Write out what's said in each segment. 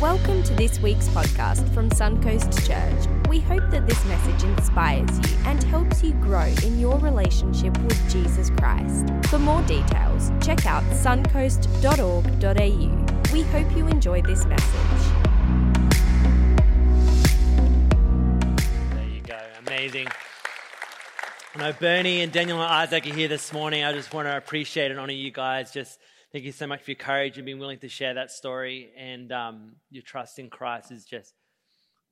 Welcome to this week's podcast from Suncoast Church. We hope that this message inspires you and helps you grow in your relationship with Jesus Christ. For more details, check out suncoast.org.au. We hope you enjoy this message. There you go. Amazing. I know Bernie and Daniel and Isaac are here this morning. I just want to appreciate and honor you guys. Just thank you so much for your courage and being willing to share that story. And um, your trust in Christ is just,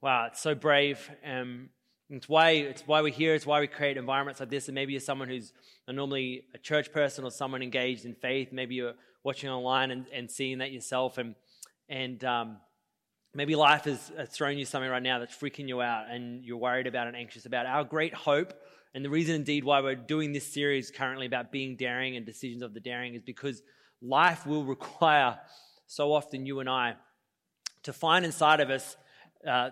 wow, it's so brave. Um, it's why it's why we're here. It's why we create environments like this. And maybe you're someone who's normally a church person or someone engaged in faith. Maybe you're watching online and, and seeing that yourself. And and um, maybe life has, has thrown you something right now that's freaking you out, and you're worried about and anxious about. Our great hope and the reason, indeed, why we're doing this series currently about being daring and decisions of the daring is because life will require so often you and I to find inside of us uh,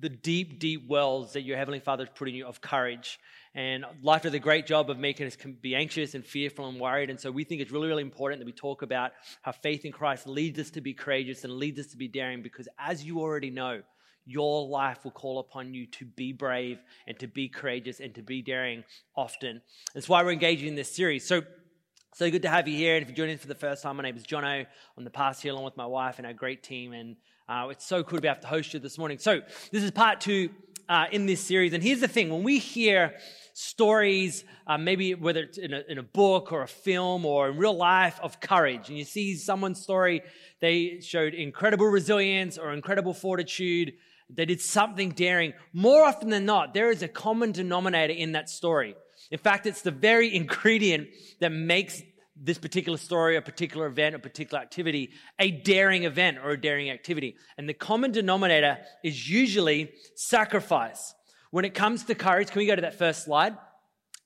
the deep, deep wells that your Heavenly Father is putting you of courage. And life does a great job of making us be anxious and fearful and worried. And so we think it's really, really important that we talk about how faith in Christ leads us to be courageous and leads us to be daring because, as you already know, your life will call upon you to be brave and to be courageous and to be daring often. That's why we're engaging in this series. So, so good to have you here. And if you're joining us for the first time, my name is Jono. I'm the pastor here along with my wife and our great team. And uh, it's so cool to be able to host you this morning. So, this is part two uh, in this series. And here's the thing when we hear stories, uh, maybe whether it's in a, in a book or a film or in real life, of courage, and you see someone's story, they showed incredible resilience or incredible fortitude, they did something daring. More often than not, there is a common denominator in that story. In fact, it's the very ingredient that makes this particular story, a particular event, a particular activity, a daring event or a daring activity. And the common denominator is usually sacrifice. When it comes to courage, can we go to that first slide?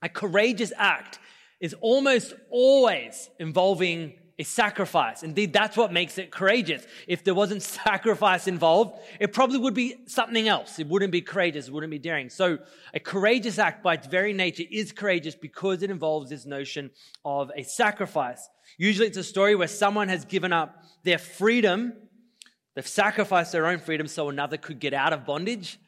A courageous act is almost always involving a sacrifice. Indeed, that's what makes it courageous. If there wasn't sacrifice involved, it probably would be something else. It wouldn't be courageous, it wouldn't be daring. So, a courageous act by its very nature is courageous because it involves this notion of a sacrifice. Usually, it's a story where someone has given up their freedom, they've sacrificed their own freedom so another could get out of bondage.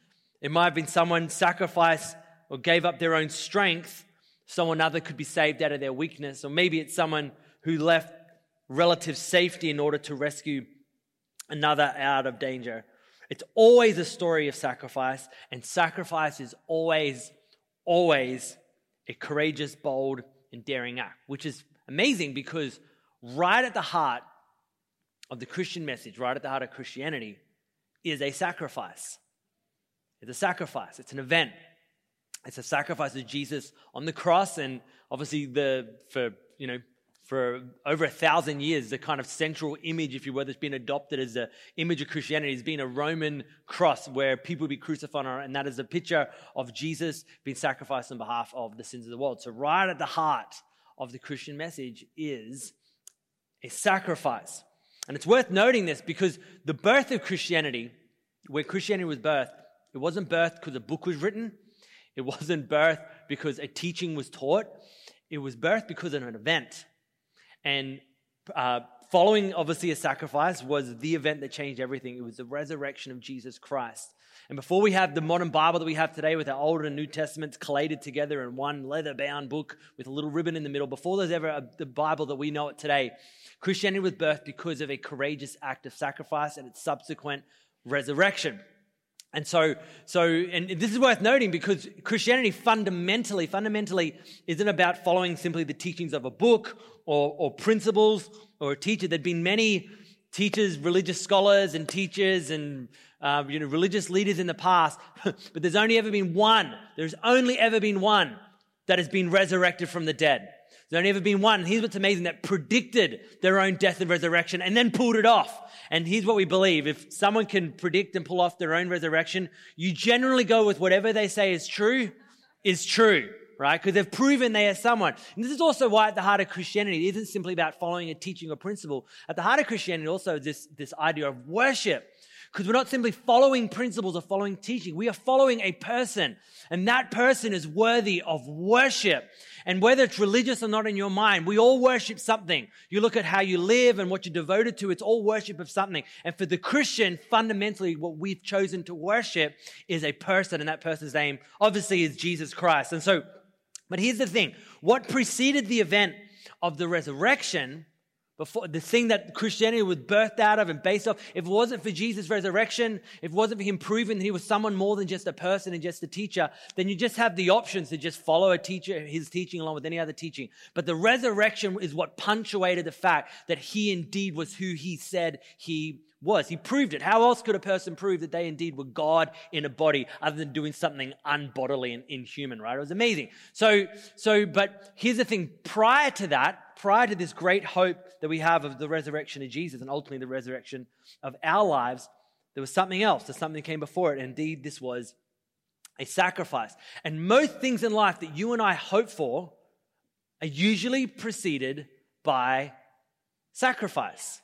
It might have been someone sacrificed or gave up their own strength so another could be saved out of their weakness. Or maybe it's someone who left relative safety in order to rescue another out of danger. It's always a story of sacrifice, and sacrifice is always, always a courageous, bold, and daring act, which is amazing because right at the heart of the Christian message, right at the heart of Christianity, is a sacrifice. It's a sacrifice, it's an event. It's a sacrifice of Jesus on the cross, and obviously, the for you know for over a thousand years, the kind of central image, if you will, that's been adopted as the image of Christianity has been a Roman cross where people would be crucified on and that is a picture of Jesus being sacrificed on behalf of the sins of the world. So, right at the heart of the Christian message is a sacrifice. And it's worth noting this because the birth of Christianity, where Christianity was birthed, it wasn't birthed because a book was written, it wasn't birthed because a teaching was taught, it was birthed because of an event. And uh, following, obviously, a sacrifice was the event that changed everything. It was the resurrection of Jesus Christ. And before we have the modern Bible that we have today with our Old and New Testaments collated together in one leather bound book with a little ribbon in the middle, before there's ever a, the Bible that we know it today, Christianity was birthed because of a courageous act of sacrifice and its subsequent resurrection. And so, so, and this is worth noting because Christianity fundamentally, fundamentally isn't about following simply the teachings of a book or, or principles or a teacher. There'd been many teachers, religious scholars and teachers and, uh, you know, religious leaders in the past, but there's only ever been one. There's only ever been one that has been resurrected from the dead. There's only ever been one. Here's what's amazing that predicted their own death and resurrection and then pulled it off. And here's what we believe. If someone can predict and pull off their own resurrection, you generally go with whatever they say is true, is true, right? Because they've proven they are someone. And this is also why at the heart of Christianity, it isn't simply about following a teaching or principle. At the heart of Christianity also is this, this idea of worship. Because we're not simply following principles or following teaching. We are following a person, and that person is worthy of worship. And whether it's religious or not in your mind, we all worship something. You look at how you live and what you're devoted to, it's all worship of something. And for the Christian, fundamentally, what we've chosen to worship is a person, and that person's name obviously is Jesus Christ. And so, but here's the thing what preceded the event of the resurrection before the thing that Christianity was birthed out of and based off, if it wasn't for Jesus' resurrection, if it wasn't for him proving that he was someone more than just a person and just a teacher, then you just have the options to just follow a teacher, his teaching along with any other teaching. But the resurrection is what punctuated the fact that he indeed was who he said he was. He proved it. How else could a person prove that they indeed were God in a body other than doing something unbodily and inhuman, right? It was amazing. So, so, but here's the thing. Prior to that, prior to this great hope that we have of the resurrection of Jesus and ultimately the resurrection of our lives, there was something else. There's something that came before it. And indeed, this was a sacrifice. And most things in life that you and I hope for are usually preceded by sacrifice.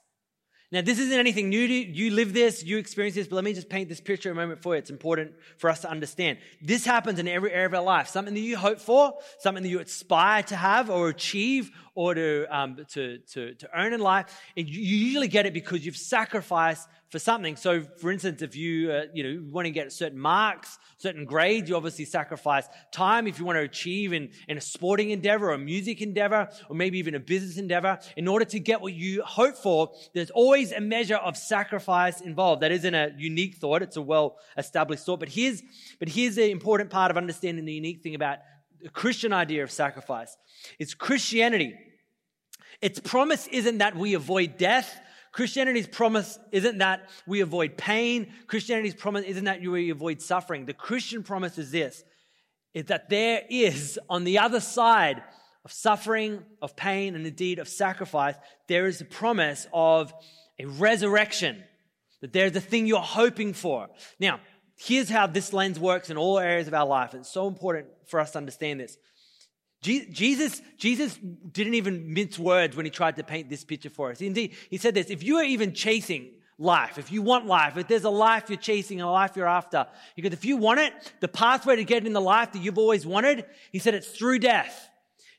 Now, this isn't anything new to you. You live this, you experience this, but let me just paint this picture a moment for you. It's important for us to understand. This happens in every area of our life. Something that you hope for, something that you aspire to have or achieve or to, um, to, to, to earn in life. And you usually get it because you've sacrificed for something. So, for instance, if you, uh, you know, want to get certain marks, certain grades, you obviously sacrifice time. If you want to achieve in, in a sporting endeavor or a music endeavor or maybe even a business endeavor, in order to get what you hope for, there's always a measure of sacrifice involved. That isn't a unique thought. It's a well established thought. But here's, but here's the important part of understanding the unique thing about the Christian idea of sacrifice. It's Christianity. Its promise isn't that we avoid death. Christianity's promise isn't that we avoid pain. Christianity's promise isn't that we avoid suffering. The Christian promise is this, is that there is on the other side of suffering, of pain, and indeed of sacrifice, there is a promise of a resurrection. That there's a thing you're hoping for. Now, here's how this lens works in all areas of our life. It's so important for us to understand this. Jesus, Jesus didn't even mince words when he tried to paint this picture for us. Indeed, he said this if you are even chasing life, if you want life, if there's a life you're chasing, a life you're after, he goes, if you want it, the pathway to get in the life that you've always wanted, he said it's through death.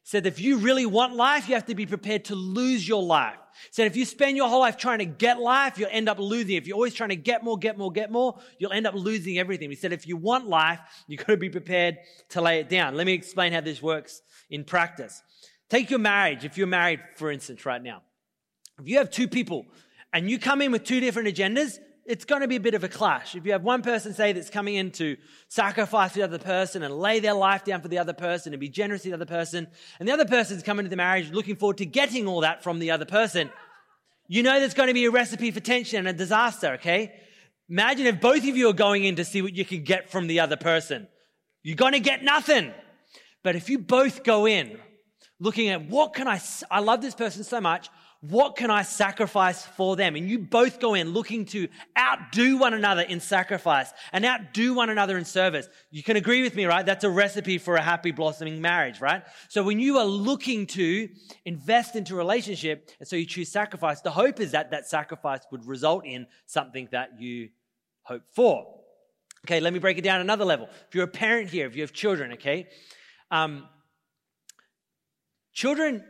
Said if you really want life, you have to be prepared to lose your life. Said if you spend your whole life trying to get life, you'll end up losing. If you're always trying to get more, get more, get more, you'll end up losing everything. He said if you want life, you've got to be prepared to lay it down. Let me explain how this works in practice. Take your marriage, if you're married, for instance, right now. If you have two people and you come in with two different agendas, it's going to be a bit of a clash. If you have one person, say, that's coming in to sacrifice the other person and lay their life down for the other person and be generous to the other person, and the other person's coming to the marriage looking forward to getting all that from the other person, you know there's going to be a recipe for tension and a disaster, okay? Imagine if both of you are going in to see what you can get from the other person. You're going to get nothing. But if you both go in looking at what can I, I love this person so much, what can I sacrifice for them? And you both go in looking to outdo one another in sacrifice and outdo one another in service. You can agree with me, right? That's a recipe for a happy blossoming marriage, right? So when you are looking to invest into relationship, and so you choose sacrifice, the hope is that that sacrifice would result in something that you hope for. Okay, let me break it down another level. If you're a parent here, if you have children, okay, um, children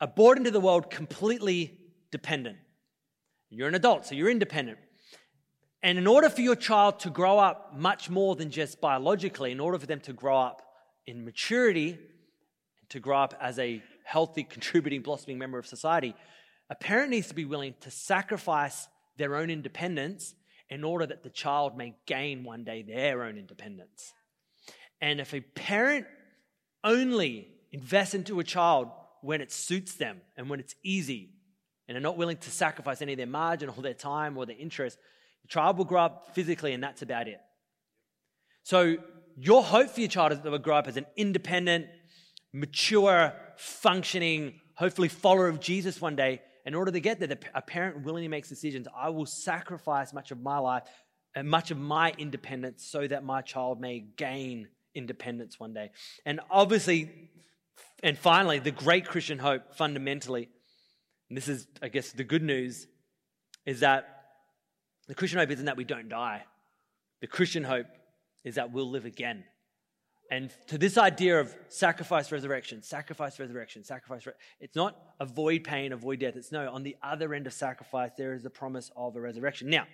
are born into the world completely dependent. You're an adult, so you're independent. And in order for your child to grow up much more than just biologically, in order for them to grow up in maturity, to grow up as a healthy, contributing, blossoming member of society, a parent needs to be willing to sacrifice their own independence in order that the child may gain one day their own independence. And if a parent only invest into a child when it suits them and when it's easy and are not willing to sacrifice any of their margin or their time or their interest, the child will grow up physically and that's about it. So, your hope for your child is that they will grow up as an independent, mature, functioning, hopefully follower of Jesus one day. In order to get there, a parent willingly makes decisions. I will sacrifice much of my life and much of my independence so that my child may gain independence one day. And obviously, and finally, the great Christian hope fundamentally, and this is, I guess, the good news, is that The Christian hope isn't that we don't die. The Christian hope is that we'll live again. And to this idea of sacrifice, resurrection, sacrifice, resurrection, sacrifice, re- it's not avoid pain, avoid death. It's no, on the other end of sacrifice, there is the promise of a resurrection. Now,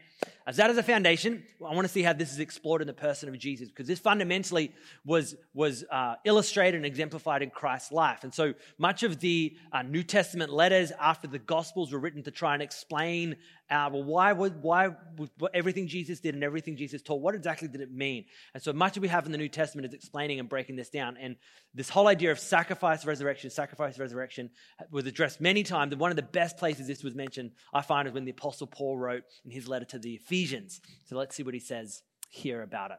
as that is a foundation, I want to see how this is explored in the person of Jesus, because this fundamentally was, was uh, illustrated and exemplified in Christ's life. And so much of the uh, New Testament letters after the Gospels were written to try and explain uh, well, why would why would, everything Jesus did and everything Jesus taught? What exactly did it mean? And so much of we have in the New Testament is explaining and breaking this down. And this whole idea of sacrifice, resurrection, sacrifice, resurrection was addressed many times. And one of the best places this was mentioned, I find, is when the Apostle Paul wrote in his letter to the Ephesians. So let's see what he says here about it.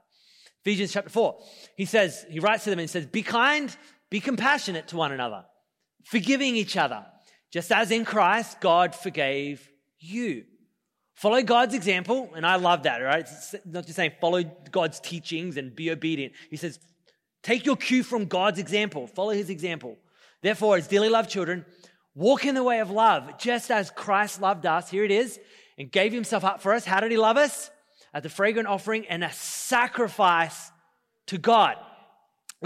Ephesians chapter four. He says he writes to them and says, "Be kind, be compassionate to one another, forgiving each other, just as in Christ God forgave you." Follow God's example, and I love that, right? It's not just saying follow God's teachings and be obedient. He says, take your cue from God's example, follow his example. Therefore, as dearly loved children, walk in the way of love, just as Christ loved us. Here it is, and gave himself up for us. How did he love us? As a fragrant offering and a sacrifice to God.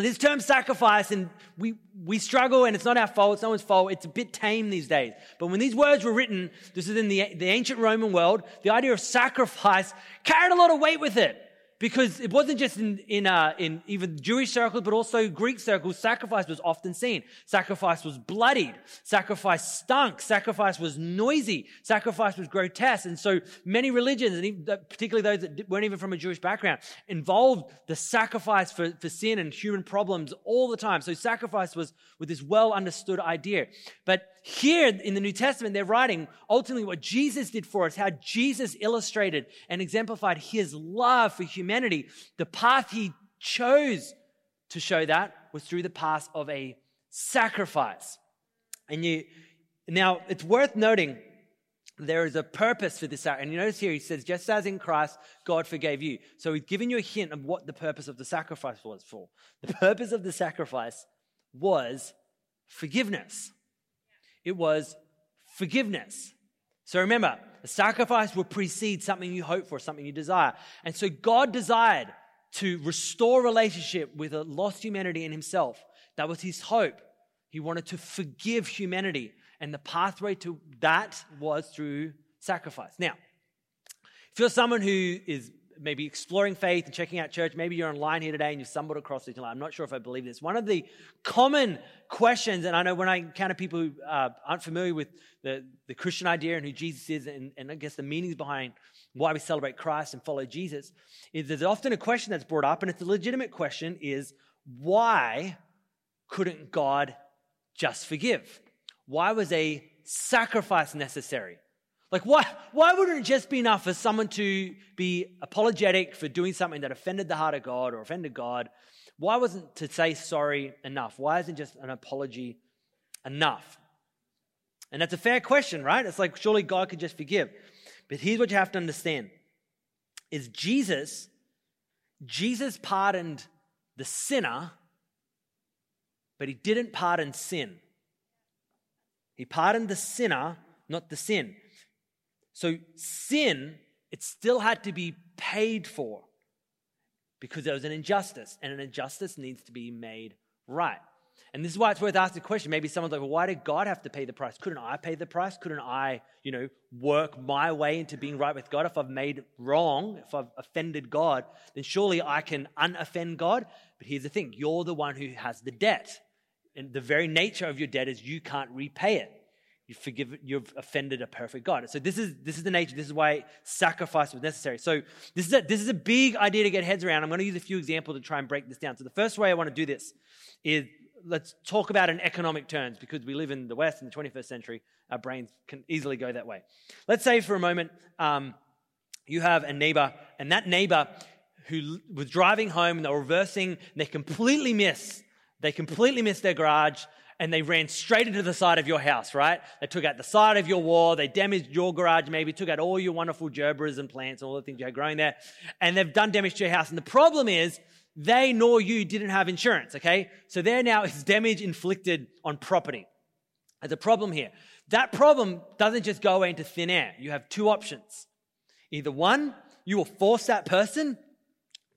This term sacrifice, and we, we struggle, and it's not our fault, it's no one's fault. It's a bit tame these days. But when these words were written, this is in the, the ancient Roman world, the idea of sacrifice carried a lot of weight with it because it wasn't just in, in, uh, in even Jewish circles, but also Greek circles, sacrifice was often seen. Sacrifice was bloodied. Sacrifice stunk. Sacrifice was noisy. Sacrifice was grotesque. And so many religions, and even, particularly those that weren't even from a Jewish background, involved the sacrifice for, for sin and human problems all the time. So sacrifice was with this well understood idea. But here in the New Testament, they're writing ultimately what Jesus did for us, how Jesus illustrated and exemplified his love for humanity. The path he chose to show that was through the path of a sacrifice. And you, now it's worth noting there is a purpose for this. And you notice here he says, just as in Christ, God forgave you. So he's given you a hint of what the purpose of the sacrifice was for. The purpose of the sacrifice was forgiveness it was forgiveness. So remember, a sacrifice will precede something you hope for, something you desire. And so God desired to restore relationship with a lost humanity in himself. That was his hope. He wanted to forgive humanity. And the pathway to that was through sacrifice. Now, if you're someone who is maybe exploring faith and checking out church. Maybe you're online here today and you've stumbled across this. I'm not sure if I believe this. One of the common questions, and I know when I encounter people who uh, aren't familiar with the, the Christian idea and who Jesus is, and, and I guess the meanings behind why we celebrate Christ and follow Jesus, is there's often a question that's brought up, and it's a legitimate question: is why couldn't God just forgive? Why was a sacrifice necessary? Like, why, why wouldn't it just be enough for someone to be apologetic for doing something that offended the heart of God or offended God? Why wasn't to say sorry enough? Why isn't just an apology enough? And that's a fair question, right? It's like, surely God could just forgive. But here's what you have to understand is Jesus, Jesus pardoned the sinner, but he didn't pardon sin. He pardoned the sinner, not the sin. So sin, it still had to be paid for because there was an injustice, and an injustice needs to be made right. And this is why it's worth asking the question. Maybe someone's like, well, why did God have to pay the price? Couldn't I pay the price? Couldn't I, you know, work my way into being right with God? If I've made wrong, if I've offended God, then surely I can unoffend God. But here's the thing you're the one who has the debt. And the very nature of your debt is you can't repay it. You've forgiven, you've offended a perfect God. So this is this is the nature. This is why sacrifice was necessary. So this is a, this is a big idea to get heads around. I'm going to use a few examples to try and break this down. So the first way I want to do this is let's talk about in economic terms because we live in the West in the 21st century. Our brains can easily go that way. Let's say for a moment um, you have a neighbor, and that neighbor who was driving home and they were reversing, and they completely miss. They completely miss their garage and they ran straight into the side of your house, right? They took out the side of your wall, they damaged your garage, maybe took out all your wonderful gerberas and plants and all the things you had growing there, and they've done damage to your house. And the problem is, they nor you didn't have insurance, okay? So there now is damage inflicted on property. There's a problem here. That problem doesn't just go away into thin air. You have two options. Either one, you will force that person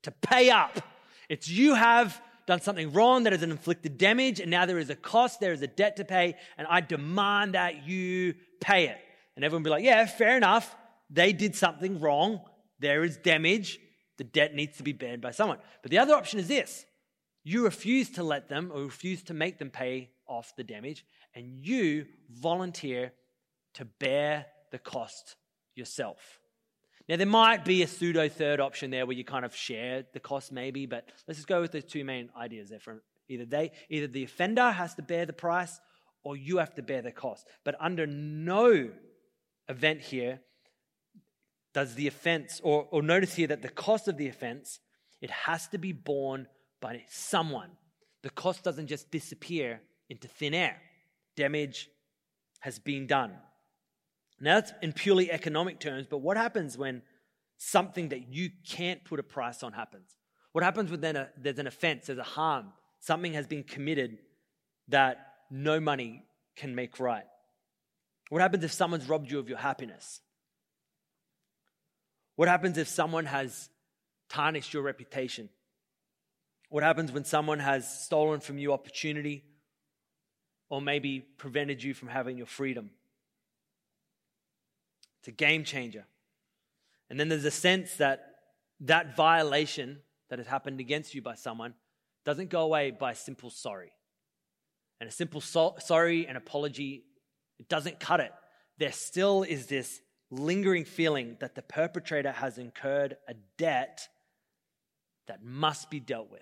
to pay up. It's you have done something wrong that has inflicted damage, and now there is a cost, there is a debt to pay, and I demand that you pay it. And everyone will be like, yeah, fair enough. They did something wrong. There is damage. The debt needs to be bared by someone. But the other option is this you refuse to let them or refuse to make them pay off the damage, and you volunteer to bear the cost yourself. Now, there might be a pseudo third option there where you kind of share the cost, maybe, but let's just go with the two main ideas there. From either they, either the offender has to bear the price, or you have to bear the cost. But under no event here does the offense, or, or notice here that the cost of the offense, it has to be borne by someone. The cost doesn't just disappear into thin air. Damage has been done. Now, that's in purely economic terms, but what happens when something that you can't put a price on happens? What happens when there's an offense, there's a harm, something has been committed that no money can make right? What happens if someone's robbed you of your happiness? What happens if someone has tarnished your reputation? What happens when someone has stolen from you opportunity or maybe prevented you from having your freedom? It's a game changer. And then there's a sense that that violation that has happened against you by someone doesn't go away by simple sorry. And a simple so- sorry and apology, it doesn't cut it. There still is this lingering feeling that the perpetrator has incurred a debt that must be dealt with.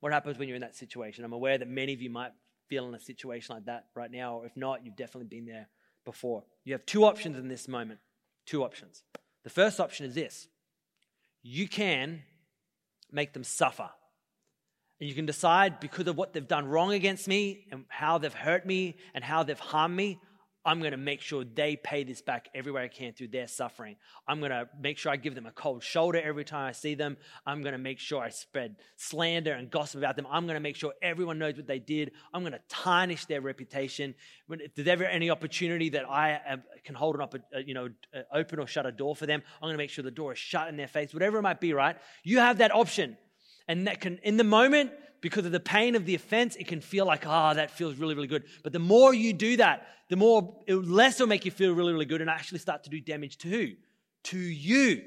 What happens when you're in that situation? I'm aware that many of you might feel in a situation like that right now, or if not, you've definitely been there before. You have two options in this moment. Two options. The first option is this you can make them suffer. And you can decide because of what they've done wrong against me and how they've hurt me and how they've harmed me, I'm going to make sure they pay this back everywhere I can through their suffering. I'm going to make sure I give them a cold shoulder every time I see them. I'm going to make sure I spread slander and gossip about them. I'm going to make sure everyone knows what they did. I'm going to tarnish their reputation. If there's ever any opportunity that I can hold an op- uh, you know, uh, open or shut a door for them, I'm going to make sure the door is shut in their face, whatever it might be, right? You have that option. And that can, in the moment, because of the pain of the offense, it can feel like, ah, oh, that feels really, really good. But the more you do that, the more, it, less it'll make you feel really, really good and actually start to do damage to who? To you.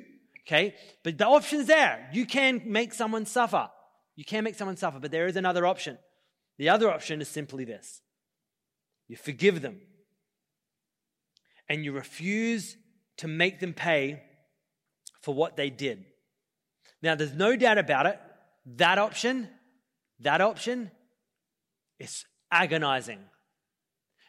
Okay? But the option's there. You can make someone suffer. You can make someone suffer, but there is another option. The other option is simply this you forgive them and you refuse to make them pay for what they did. Now, there's no doubt about it, that option that option is agonizing.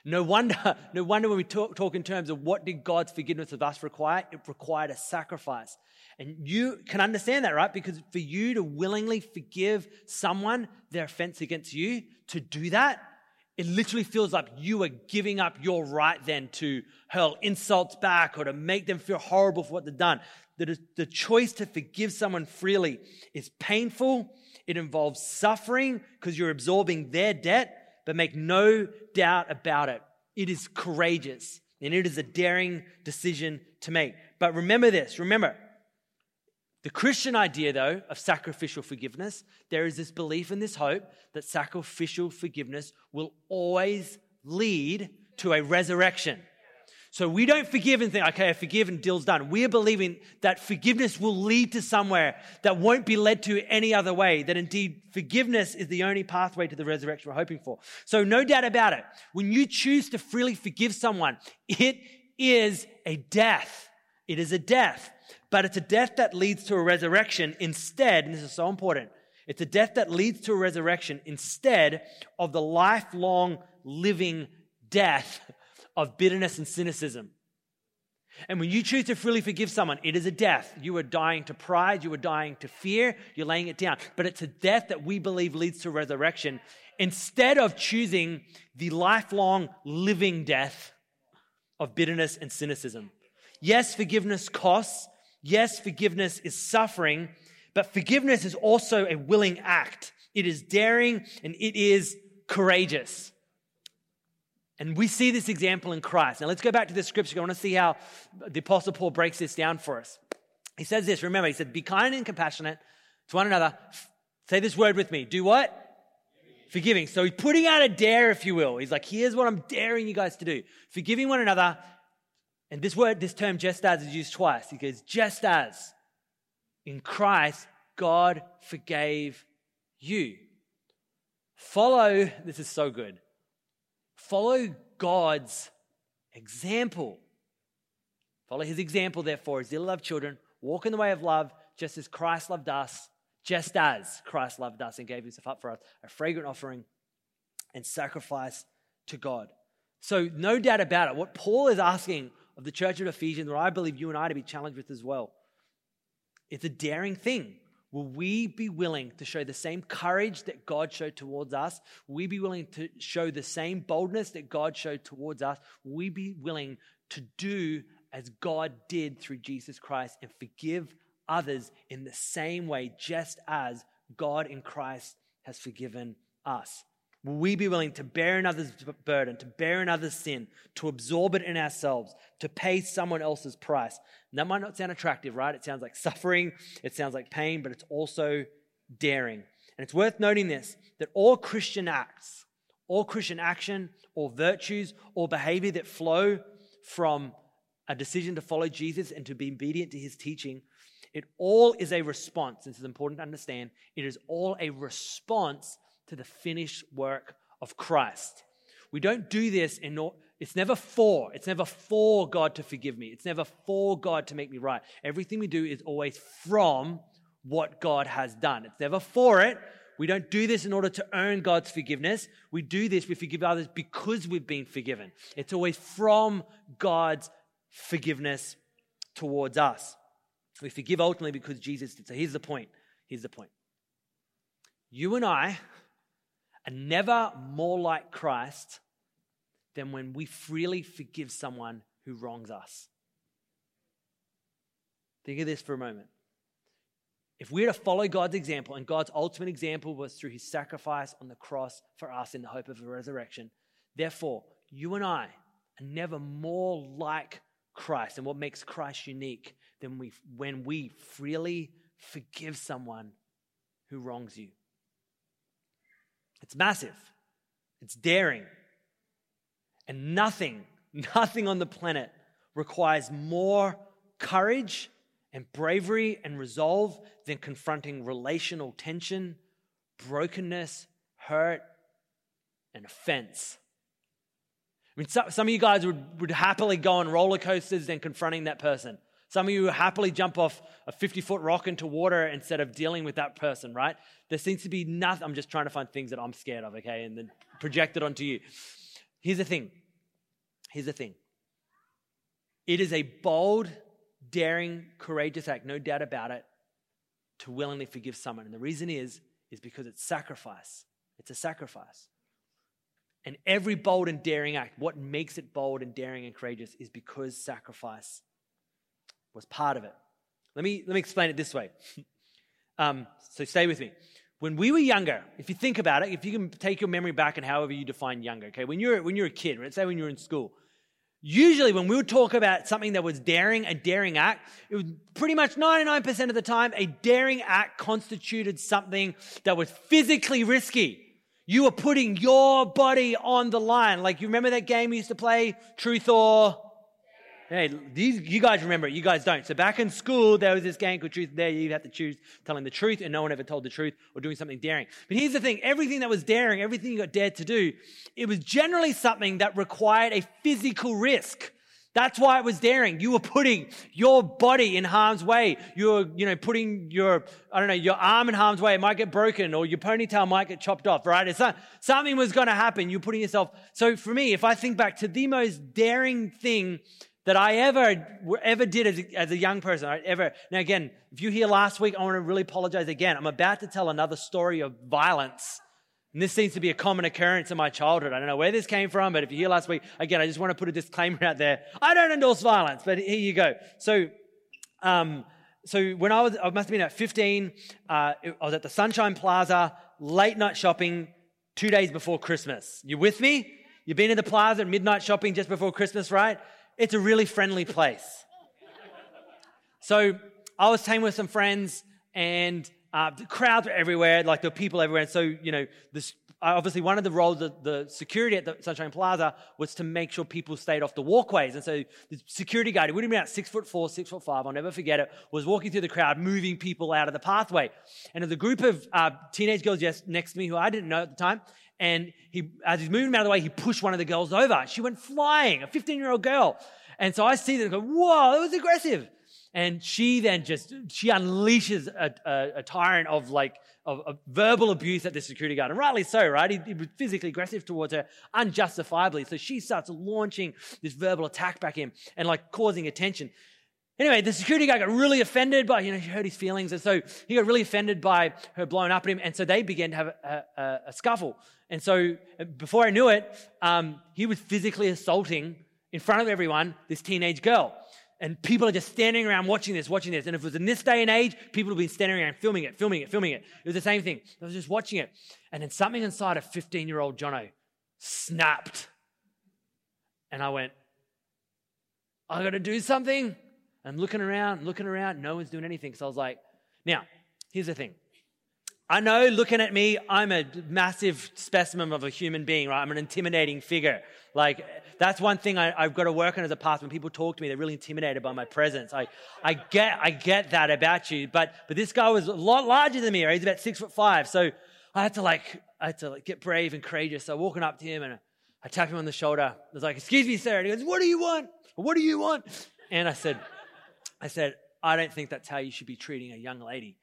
No wonder, no wonder when we talk, talk, in terms of what did God's forgiveness of us require, it required a sacrifice. And you can understand that, right? Because for you to willingly forgive someone their offense against you, to do that, it literally feels like you are giving up your right then to hurl insults back or to make them feel horrible for what they've done. The, the choice to forgive someone freely is painful it involves suffering because you're absorbing their debt, but make no doubt about it. It is courageous and it is a daring decision to make. But remember this remember, the Christian idea, though, of sacrificial forgiveness, there is this belief and this hope that sacrificial forgiveness will always lead to a resurrection. So we don't forgive and think, okay, I forgive and deal's done. We're believing that forgiveness will lead to somewhere that won't be led to any other way, that indeed forgiveness is the only pathway to the resurrection we're hoping for. So no doubt about it. When you choose to freely forgive someone, it is a death. It is a death, but it's a death that leads to a resurrection instead, and this is so important. It's a death that leads to a resurrection instead of the lifelong living death of bitterness and cynicism. And when you choose to freely forgive someone, it is a death. You are dying to pride, you are dying to fear, you're laying it down. But it's a death that we believe leads to resurrection instead of choosing the lifelong living death of bitterness and cynicism. Yes, forgiveness costs. Yes, forgiveness is suffering, but forgiveness is also a willing act. It is daring and it is courageous. And we see this example in Christ. Now let's go back to the scripture. I want to see how the Apostle Paul breaks this down for us. He says this, remember, he said, Be kind and compassionate to one another. Say this word with me. Do what? Forgiving. So he's putting out a dare, if you will. He's like, Here's what I'm daring you guys to do. Forgiving one another. And this word, this term, just as, is used twice. He goes, Just as in Christ, God forgave you. Follow, this is so good. Follow God's example. Follow his example, therefore, as dearly loved children. Walk in the way of love, just as Christ loved us, just as Christ loved us and gave himself up for us, a fragrant offering and sacrifice to God. So, no doubt about it, what Paul is asking of the church of Ephesians, what I believe you and I to be challenged with as well, it's a daring thing. Will we be willing to show the same courage that God showed towards us? Will we be willing to show the same boldness that God showed towards us? Will we be willing to do as God did through Jesus Christ and forgive others in the same way, just as God in Christ has forgiven us? Will we be willing to bear another's burden, to bear another's sin, to absorb it in ourselves, to pay someone else's price? And that might not sound attractive, right? It sounds like suffering, it sounds like pain, but it's also daring. And it's worth noting this that all Christian acts, all Christian action, or virtues, or behavior that flow from a decision to follow Jesus and to be obedient to his teaching, it all is a response. This is important to understand. It is all a response to the finished work of Christ. We don't do this in order, it's never for. It's never for God to forgive me. It's never for God to make me right. Everything we do is always from what God has done. It's never for it. We don't do this in order to earn God's forgiveness. We do this, we forgive others because we've been forgiven. It's always from God's forgiveness towards us. We forgive ultimately because Jesus did. So here's the point. Here's the point. You and I are never more like Christ than when we freely forgive someone who wrongs us. Think of this for a moment. If we are to follow God's example, and God's ultimate example was through his sacrifice on the cross for us in the hope of a resurrection, therefore, you and I are never more like Christ and what makes Christ unique than we, when we freely forgive someone who wrongs you. It's massive, it's daring. And nothing, nothing on the planet requires more courage and bravery and resolve than confronting relational tension, brokenness, hurt, and offense. I mean, some, of you guys would, would happily go on roller coasters than confronting that person. Some of you happily jump off a 50 foot rock into water instead of dealing with that person, right? There seems to be nothing. I'm just trying to find things that I'm scared of, okay, and then project it onto you. Here's the thing. Here's the thing. It is a bold, daring, courageous act, no doubt about it, to willingly forgive someone. And the reason is, is because it's sacrifice. It's a sacrifice. And every bold and daring act, what makes it bold and daring and courageous is because sacrifice was part of it. Let me, let me explain it this way. um, so stay with me. When we were younger, if you think about it, if you can take your memory back and however you define younger, okay, when you're, when you're a kid, let's say when you're in school, usually when we would talk about something that was daring, a daring act, it was pretty much 99% of the time, a daring act constituted something that was physically risky. You were putting your body on the line. Like you remember that game we used to play, Truth or Hey, these, you guys remember it, you guys don't. So back in school, there was this game called Truth Dare. You had to choose telling the truth, and no one ever told the truth or doing something daring. But here's the thing everything that was daring, everything you got dared to do, it was generally something that required a physical risk. That's why it was daring. You were putting your body in harm's way. You were, you know, putting your, I don't know, your arm in harm's way. It might get broken or your ponytail might get chopped off, right? It's not, something was going to happen. You're putting yourself. So for me, if I think back to the most daring thing that I ever ever did as a, as a young person. I ever now again, if you hear last week, I want to really apologize again. I'm about to tell another story of violence. And this seems to be a common occurrence in my childhood. I don't know where this came from, but if you hear last week, again, I just want to put a disclaimer out there. I don't endorse violence, but here you go. So, um, so when I was, I must have been at 15, uh, I was at the Sunshine Plaza, late night shopping, two days before Christmas. You with me? You've been in the plaza at midnight shopping just before Christmas, right? It's a really friendly place. So I was staying with some friends, and uh, the crowds were everywhere, like there were people everywhere. So, you know, this, obviously one of the roles of the security at the Sunshine Plaza was to make sure people stayed off the walkways. And so the security guard, he would have been about six foot four, six foot five, I'll never forget it, was walking through the crowd, moving people out of the pathway. And there's a group of uh, teenage girls just next to me who I didn't know at the time. And he, as he's moving out of the way, he pushed one of the girls over. She went flying, a 15 year old girl. And so I see that and go, whoa, that was aggressive. And she then just, she unleashes a, a, a tyrant of like, of, of, verbal abuse at the security guard. And rightly so, right? He, he, was physically aggressive towards her, unjustifiably. So she starts launching this verbal attack back him and like causing attention. Anyway, the security guy got really offended by, you know, he hurt his feelings. And so he got really offended by her blowing up at him. And so they began to have a, a, a scuffle. And so before I knew it, um, he was physically assaulting in front of everyone this teenage girl. And people are just standing around watching this, watching this. And if it was in this day and age, people would be standing around filming it, filming it, filming it. It was the same thing. I was just watching it. And then something inside of 15 year old Jono snapped. And I went, I got to do something. I'm looking around, looking around. No one's doing anything. So I was like, now, here's the thing. I know looking at me, I'm a massive specimen of a human being, right? I'm an intimidating figure. Like, that's one thing I, have got to work on as a pastor. When people talk to me, they're really intimidated by my presence. I, I get, I get that about you. But, but this guy was a lot larger than me. Right? He's about six foot five. So I had to like, I had to like get brave and courageous. So walking up to him and I tap him on the shoulder. I was like, excuse me, sir. And he goes, what do you want? What do you want? And I said, I said, I don't think that's how you should be treating a young lady.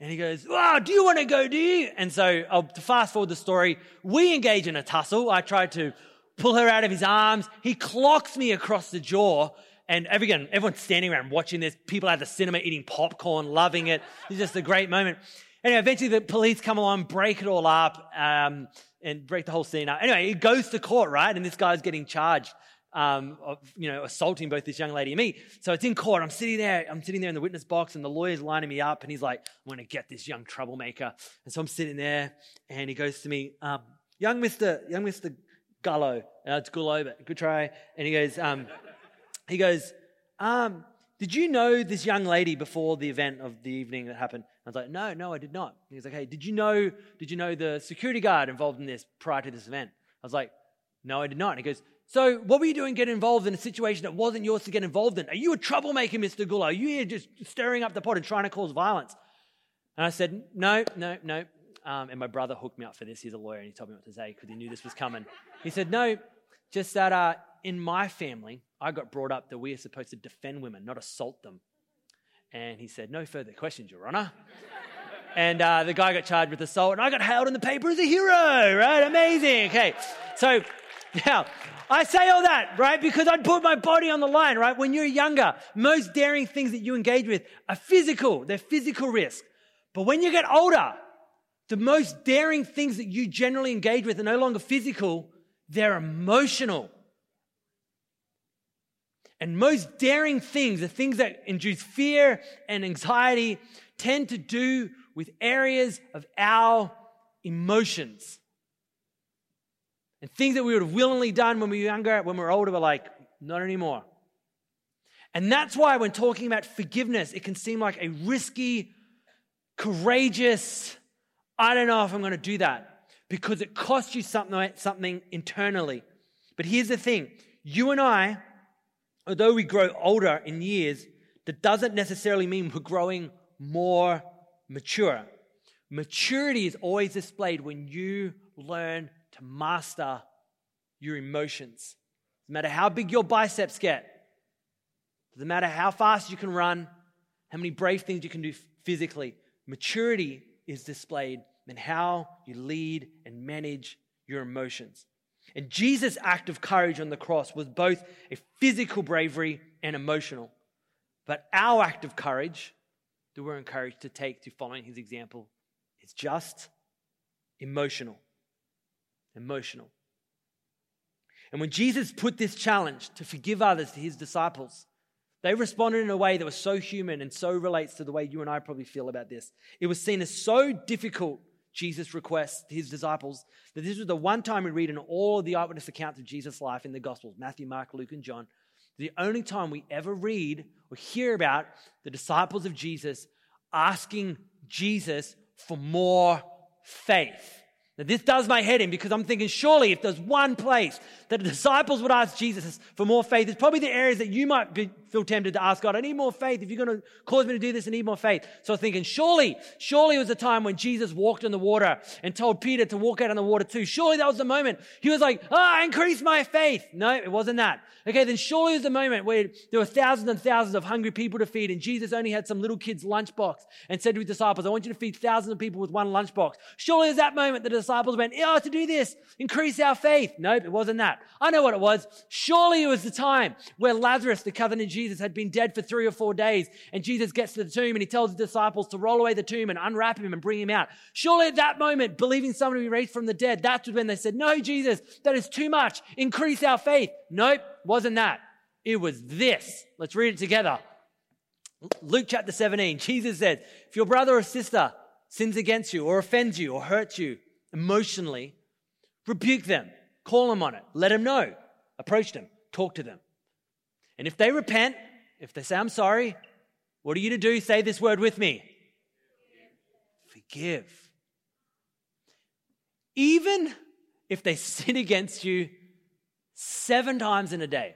And he goes, do you want to go, do you? And so, I'll, to fast forward the story, we engage in a tussle. I try to pull her out of his arms. He clocks me across the jaw. And again, everyone's standing around watching this. People at the cinema eating popcorn, loving it. It's just a great moment. Anyway, eventually the police come along, break it all up, um, and break the whole scene up. Anyway, it goes to court, right? And this guy's getting charged um, of, you know, assaulting both this young lady and me. So it's in court. I'm sitting there. I'm sitting there in the witness box, and the lawyer's lining me up, and he's like, "I'm going to get this young troublemaker." And so I'm sitting there, and he goes to me, um, "Young Mister, young Mister Gullo. Uh, it's Gullo, but good try. And he goes, um, he goes, um, did you know this young lady before the event of the evening that happened? I was like, no, no, I did not. He was like, hey, did you know, did you know the security guard involved in this prior to this event? I was like, no, I did not. And he goes, so what were you doing getting involved in a situation that wasn't yours to get involved in? Are you a troublemaker, Mr. Gullo? Are you here just stirring up the pot and trying to cause violence? And I said, no, no, no, um, and my brother hooked me up for this. He's a lawyer and he told me what to say because he knew this was coming. He said, No, just that uh, in my family, I got brought up that we are supposed to defend women, not assault them. And he said, No further questions, Your Honor. and uh, the guy got charged with assault, and I got hailed in the paper as a hero, right? Amazing. Okay. So now, I say all that, right? Because I'd put my body on the line, right? When you're younger, most daring things that you engage with are physical, they're physical risk. But when you get older, the most daring things that you generally engage with are no longer physical, they're emotional. And most daring things, the things that induce fear and anxiety, tend to do with areas of our emotions. And things that we would have willingly done when we were younger, when we were older, we're like, not anymore. And that's why when talking about forgiveness, it can seem like a risky, courageous, I don't know if I'm going to do that because it costs you something, something internally. But here's the thing you and I, although we grow older in years, that doesn't necessarily mean we're growing more mature. Maturity is always displayed when you learn to master your emotions. No matter how big your biceps get, doesn't matter how fast you can run, how many brave things you can do physically. Maturity is displayed in how you lead and manage your emotions. And Jesus' act of courage on the cross was both a physical bravery and emotional. But our act of courage that we're encouraged to take to following his example is just emotional. Emotional. And when Jesus put this challenge to forgive others to his disciples, they responded in a way that was so human and so relates to the way you and I probably feel about this. It was seen as so difficult, Jesus' request to his disciples, that this was the one time we read in all the eyewitness accounts of Jesus' life in the Gospels Matthew, Mark, Luke, and John The only time we ever read or hear about the disciples of Jesus asking Jesus for more faith. Now, this does my head in because I'm thinking, surely if there's one place that the disciples would ask Jesus for more faith, it's probably the areas that you might be, feel tempted to ask God, I need more faith. If you're going to cause me to do this, I need more faith. So I'm thinking, surely, surely it was the time when Jesus walked in the water and told Peter to walk out in the water too. Surely that was the moment he was like, ah, increase my faith. No, it wasn't that. Okay, then surely it was the moment where there were thousands and thousands of hungry people to feed and Jesus only had some little kid's lunchbox and said to his disciples, I want you to feed thousands of people with one lunchbox. Surely it was that moment the disciples went, oh, to do this, increase our faith. Nope, it wasn't that. I know what it was. Surely it was the time where Lazarus, the covenant Jesus, had been dead for three or four days. And Jesus gets to the tomb and he tells the disciples to roll away the tomb and unwrap him and bring him out. Surely at that moment, believing someone to be raised from the dead, that's when they said, No, Jesus, that is too much. Increase our faith. Nope, wasn't that. It was this. Let's read it together. Luke chapter 17, Jesus said, If your brother or sister sins against you or offends you or hurts you emotionally, rebuke them, call them on it, let them know, approach them, talk to them. And if they repent, if they say, I'm sorry, what are you to do? Say this word with me forgive. Even if they sin against you seven times in a day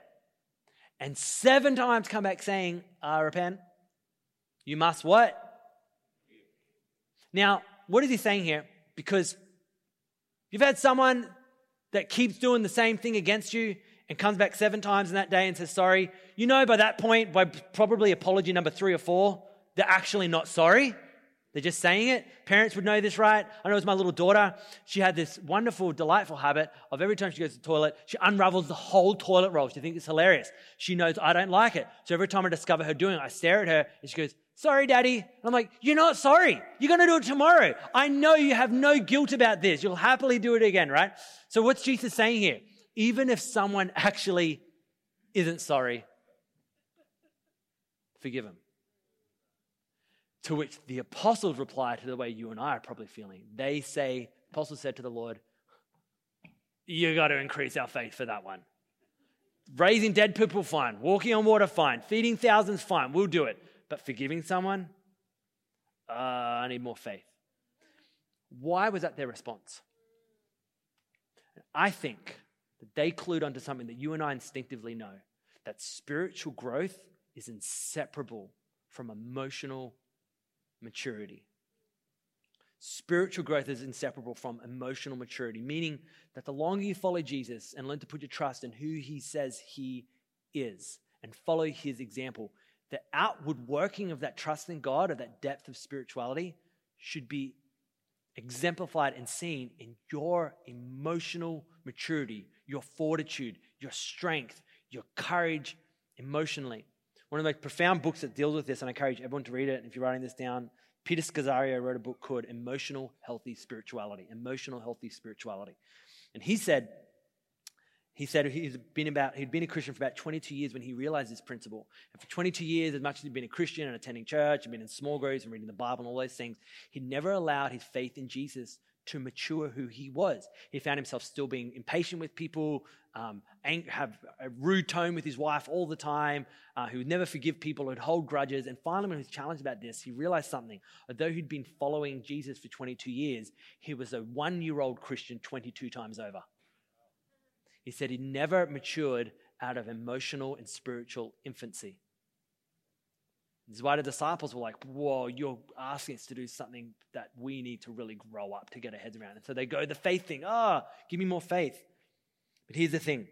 and seven times come back saying, I repent, you must what? Now, what is he saying here? Because you've had someone that keeps doing the same thing against you and comes back seven times in that day and says sorry, you know by that point, by probably apology number three or four, they're actually not sorry. They're just saying it. Parents would know this, right? I know it was my little daughter. She had this wonderful, delightful habit of every time she goes to the toilet, she unravels the whole toilet roll. She thinks it's hilarious. She knows I don't like it. So every time I discover her doing it, I stare at her and she goes, Sorry, daddy. And I'm like, You're not sorry. You're going to do it tomorrow. I know you have no guilt about this. You'll happily do it again, right? So what's Jesus saying here? even if someone actually isn't sorry, forgive them. To which the apostles reply to the way you and I are probably feeling. They say, apostles said to the Lord, You got to increase our faith for that one. Raising dead people, fine. Walking on water, fine. Feeding thousands, fine. We'll do it. But forgiving someone, uh, I need more faith. Why was that their response? I think that they clued onto something that you and I instinctively know that spiritual growth is inseparable from emotional maturity. Spiritual growth is inseparable from emotional maturity, meaning that the longer you follow Jesus and learn to put your trust in who he says he is and follow his example, the outward working of that trust in God, of that depth of spirituality, should be exemplified and seen in your emotional maturity, your fortitude, your strength, your courage emotionally. One of the most profound books that deals with this, and I encourage everyone to read it. And If you're writing this down, Peter Scazzero wrote a book called Emotional Healthy Spirituality. Emotional Healthy Spirituality. And he said, he said he's been about, he'd been a Christian for about 22 years when he realized this principle. And for 22 years, as much as he'd been a Christian and attending church and been in small groups and reading the Bible and all those things, he'd never allowed his faith in Jesus to mature who he was. He found himself still being impatient with people, um, have a rude tone with his wife all the time, uh, who would never forgive people, who'd hold grudges. And finally, when he was challenged about this, he realized something. Although he'd been following Jesus for 22 years, he was a one year old Christian 22 times over. He said he never matured out of emotional and spiritual infancy. This is why the disciples were like, Whoa, you're asking us to do something that we need to really grow up to get our heads around. And so they go the faith thing. Ah, oh, give me more faith. But here's the thing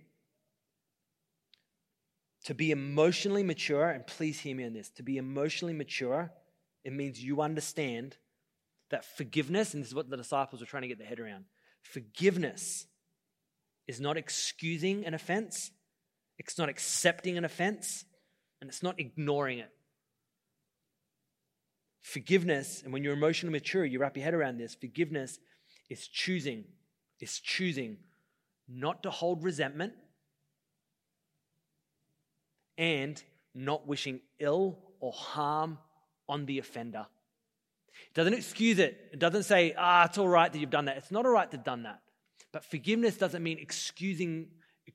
to be emotionally mature, and please hear me on this to be emotionally mature, it means you understand that forgiveness, and this is what the disciples were trying to get their head around forgiveness is not excusing an offense, it's not accepting an offense, and it's not ignoring it. Forgiveness, and when you're emotionally mature, you wrap your head around this. Forgiveness is choosing, is choosing not to hold resentment and not wishing ill or harm on the offender. It doesn't excuse it. It doesn't say, ah, it's all right that you've done that. It's not all right to have done that. But forgiveness doesn't mean excusing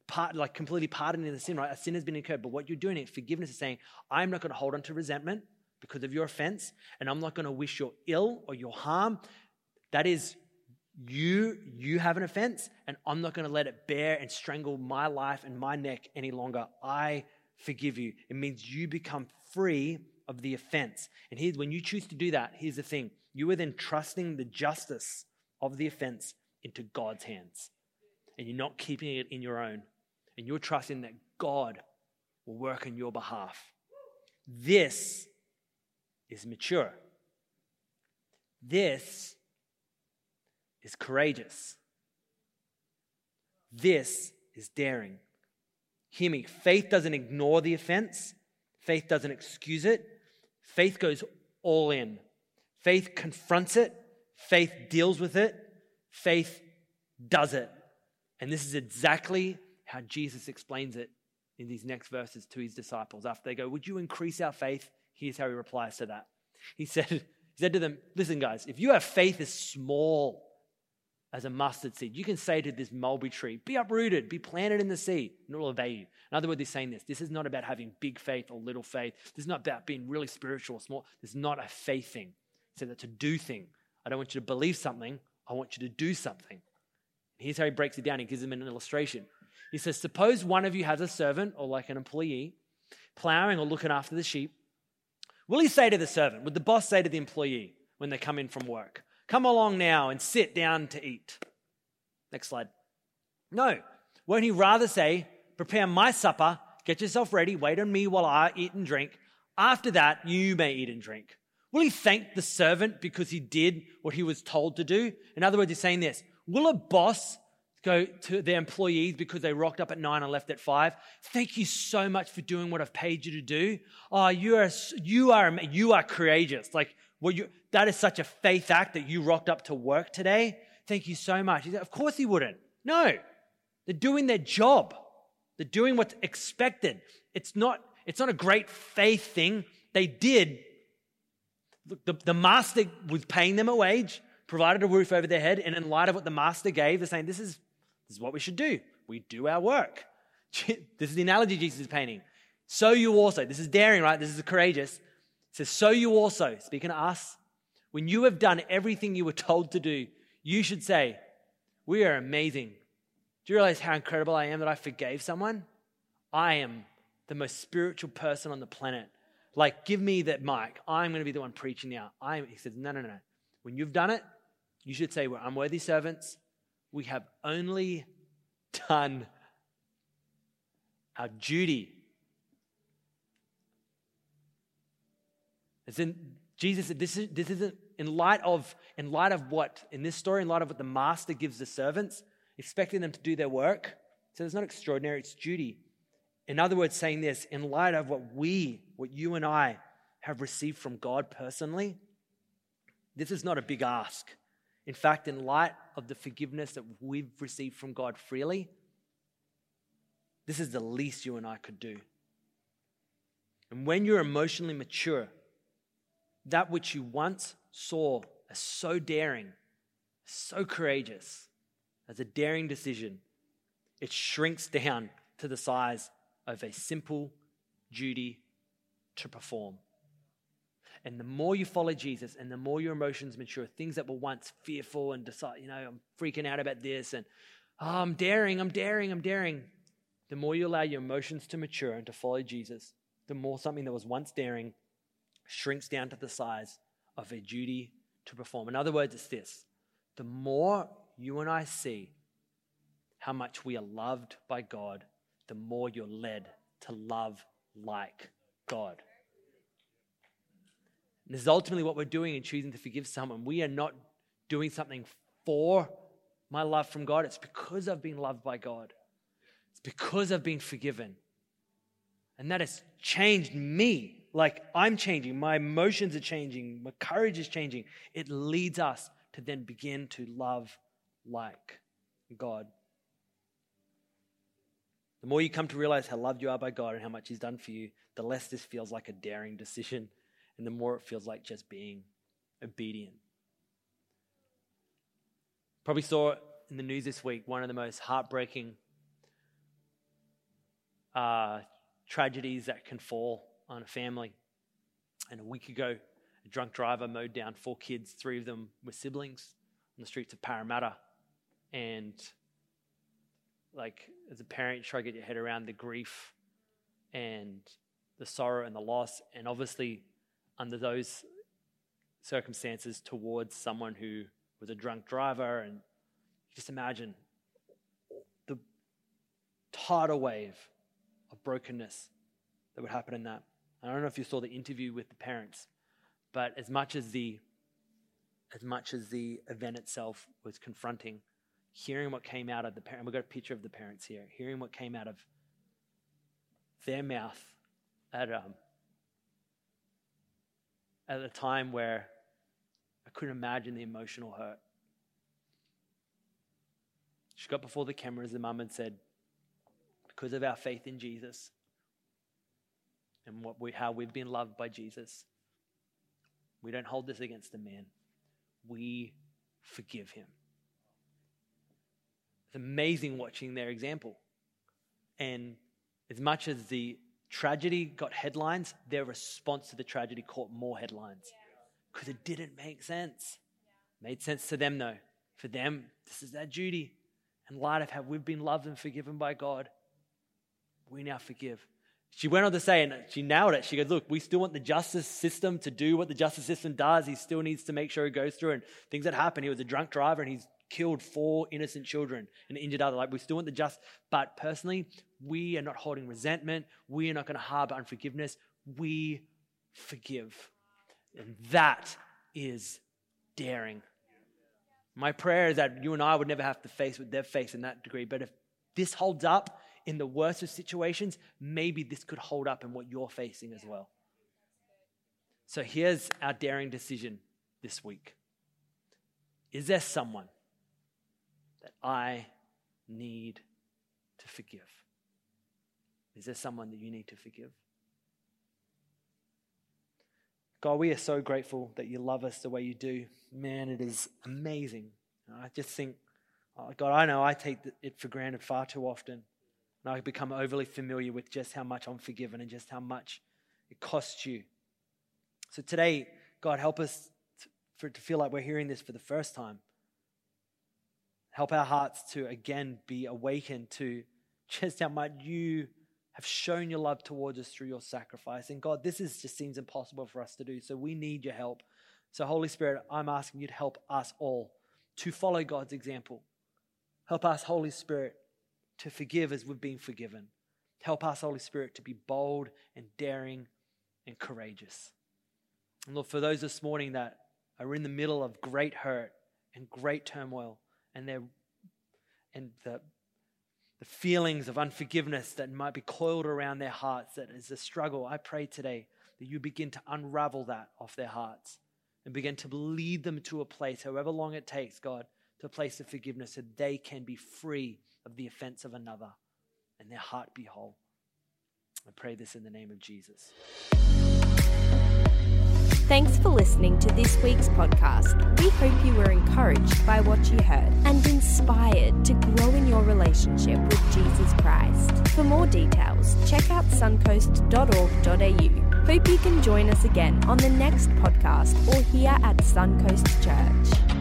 part, like completely pardoning the sin, right? A sin has been incurred. But what you're doing, in forgiveness is saying, I'm not going to hold on to resentment because of your offense, and I'm not going to wish your ill or your harm. That is you you have an offense and i'm not going to let it bear and strangle my life and my neck any longer i forgive you it means you become free of the offense and here's when you choose to do that here's the thing you are then trusting the justice of the offense into god's hands and you're not keeping it in your own and you're trusting that god will work on your behalf this is mature this is courageous. This is daring. Hear me. Faith doesn't ignore the offense, faith doesn't excuse it. Faith goes all in. Faith confronts it, faith deals with it, faith does it. And this is exactly how Jesus explains it in these next verses to his disciples. After they go, Would you increase our faith? Here's how he replies to that. He said, he said to them, Listen, guys, if you have faith as small as a mustard seed. You can say to this mulberry tree, be uprooted, be planted in the sea, and it will obey you. In other words, he's saying this. This is not about having big faith or little faith. This is not about being really spiritual or small. This is not a faith thing. Said that to do thing. I don't want you to believe something. I want you to do something. Here's how he breaks it down. He gives them an illustration. He says, suppose one of you has a servant or like an employee plowing or looking after the sheep. Will he say to the servant, would the boss say to the employee when they come in from work, Come along now and sit down to eat. Next slide. No. Won't he rather say, Prepare my supper, get yourself ready, wait on me while I eat and drink. After that, you may eat and drink. Will he thank the servant because he did what he was told to do? In other words, he's saying this Will a boss go to their employees because they rocked up at nine and left at five? Thank you so much for doing what I've paid you to do. Oh, you are, you are, you are courageous. Like, you, that is such a faith act that you rocked up to work today. Thank you so much. Said, Of course he wouldn't. No, they're doing their job. They're doing what's expected. It's not, it's not a great faith thing. They did. The, the master was paying them a wage, provided a roof over their head, and in light of what the master gave, they're saying, This is, this is what we should do. We do our work. this is the analogy Jesus is painting. So you also, this is daring, right? This is courageous says, So you also, speaking to us, when you have done everything you were told to do, you should say, We are amazing. Do you realize how incredible I am that I forgave someone? I am the most spiritual person on the planet. Like, give me that mic. I'm going to be the one preaching now. I, he says, No, no, no. When you've done it, you should say, We're unworthy servants. We have only done our duty It's in Jesus said, this, is, this isn't in light of in light of what in this story, in light of what the master gives the servants, expecting them to do their work. So it's not extraordinary, it's duty. In other words, saying this, in light of what we, what you and I have received from God personally, this is not a big ask. In fact, in light of the forgiveness that we've received from God freely, this is the least you and I could do. And when you're emotionally mature, that which you once saw as so daring, so courageous, as a daring decision, it shrinks down to the size of a simple duty to perform. And the more you follow Jesus and the more your emotions mature, things that were once fearful and decide, you know, I'm freaking out about this and oh, I'm daring, I'm daring, I'm daring. The more you allow your emotions to mature and to follow Jesus, the more something that was once daring shrinks down to the size of a duty to perform. In other words, it's this the more you and I see how much we are loved by God, the more you're led to love like God. And this is ultimately what we're doing in choosing to forgive someone. We are not doing something for my love from God, it's because I've been loved by God, it's because I've been forgiven. And that has changed me like I'm changing, my emotions are changing, my courage is changing. It leads us to then begin to love like God. The more you come to realize how loved you are by God and how much He's done for you, the less this feels like a daring decision, and the more it feels like just being obedient. Probably saw in the news this week one of the most heartbreaking uh, tragedies that can fall on a family. And a week ago, a drunk driver mowed down four kids, three of them were siblings, on the streets of Parramatta. And like as a parent, try to get your head around the grief and the sorrow and the loss, and obviously under those circumstances towards someone who was a drunk driver, and just imagine the tidal wave of brokenness that would happen in that. I don't know if you saw the interview with the parents, but as much as the as much as the event itself was confronting, hearing what came out of the parent, we've got a picture of the parents here, hearing what came out of their mouth at um, at a time where I couldn't imagine the emotional hurt. She got before the cameras, the mum, and said, Because of our faith in Jesus and what we, how we've been loved by Jesus, we don't hold this against the man. We forgive him. It's amazing watching their example. And as much as the tragedy got headlines, their response to the tragedy caught more headlines because it didn't make sense. Made sense to them though. For them, this is their duty. In light of how we've been loved and forgiven by God, we now forgive. She went on to say, and she nailed it. She goes, Look, we still want the justice system to do what the justice system does. He still needs to make sure he goes through and things that happen. He was a drunk driver and he's killed four innocent children and injured other. Like we still want the just, but personally, we are not holding resentment. We are not going to harbor unforgiveness. We forgive. And that is daring. My prayer is that you and I would never have to face what they've faced in that degree. But if this holds up in the worst of situations, maybe this could hold up in what you're facing as well. So here's our daring decision this week Is there someone that I need to forgive? Is there someone that you need to forgive? God, we are so grateful that you love us the way you do. Man, it is amazing. I just think, oh God, I know I take it for granted far too often. And I become overly familiar with just how much I'm forgiven and just how much it costs you. So today, God, help us to, for, to feel like we're hearing this for the first time. Help our hearts to again be awakened to just how much you have shown your love towards us through your sacrifice. And God, this is, just seems impossible for us to do. So we need your help. So, Holy Spirit, I'm asking you to help us all to follow God's example. Help us, Holy Spirit, to forgive as we've been forgiven. Help us, Holy Spirit, to be bold and daring and courageous. And Lord, for those this morning that are in the middle of great hurt and great turmoil, and they're and the the feelings of unforgiveness that might be coiled around their hearts, that is a struggle, I pray today that you begin to unravel that off their hearts and begin to lead them to a place, however long it takes, God, to a place of forgiveness so they can be free of the offense of another and their heart be whole. I pray this in the name of Jesus. Thanks for listening to this week's podcast. We hope you were encouraged by what you heard and inspired to grow in your relationship with Jesus Christ. For more details, check out suncoast.org.au. Hope you can join us again on the next podcast or here at Suncoast Church.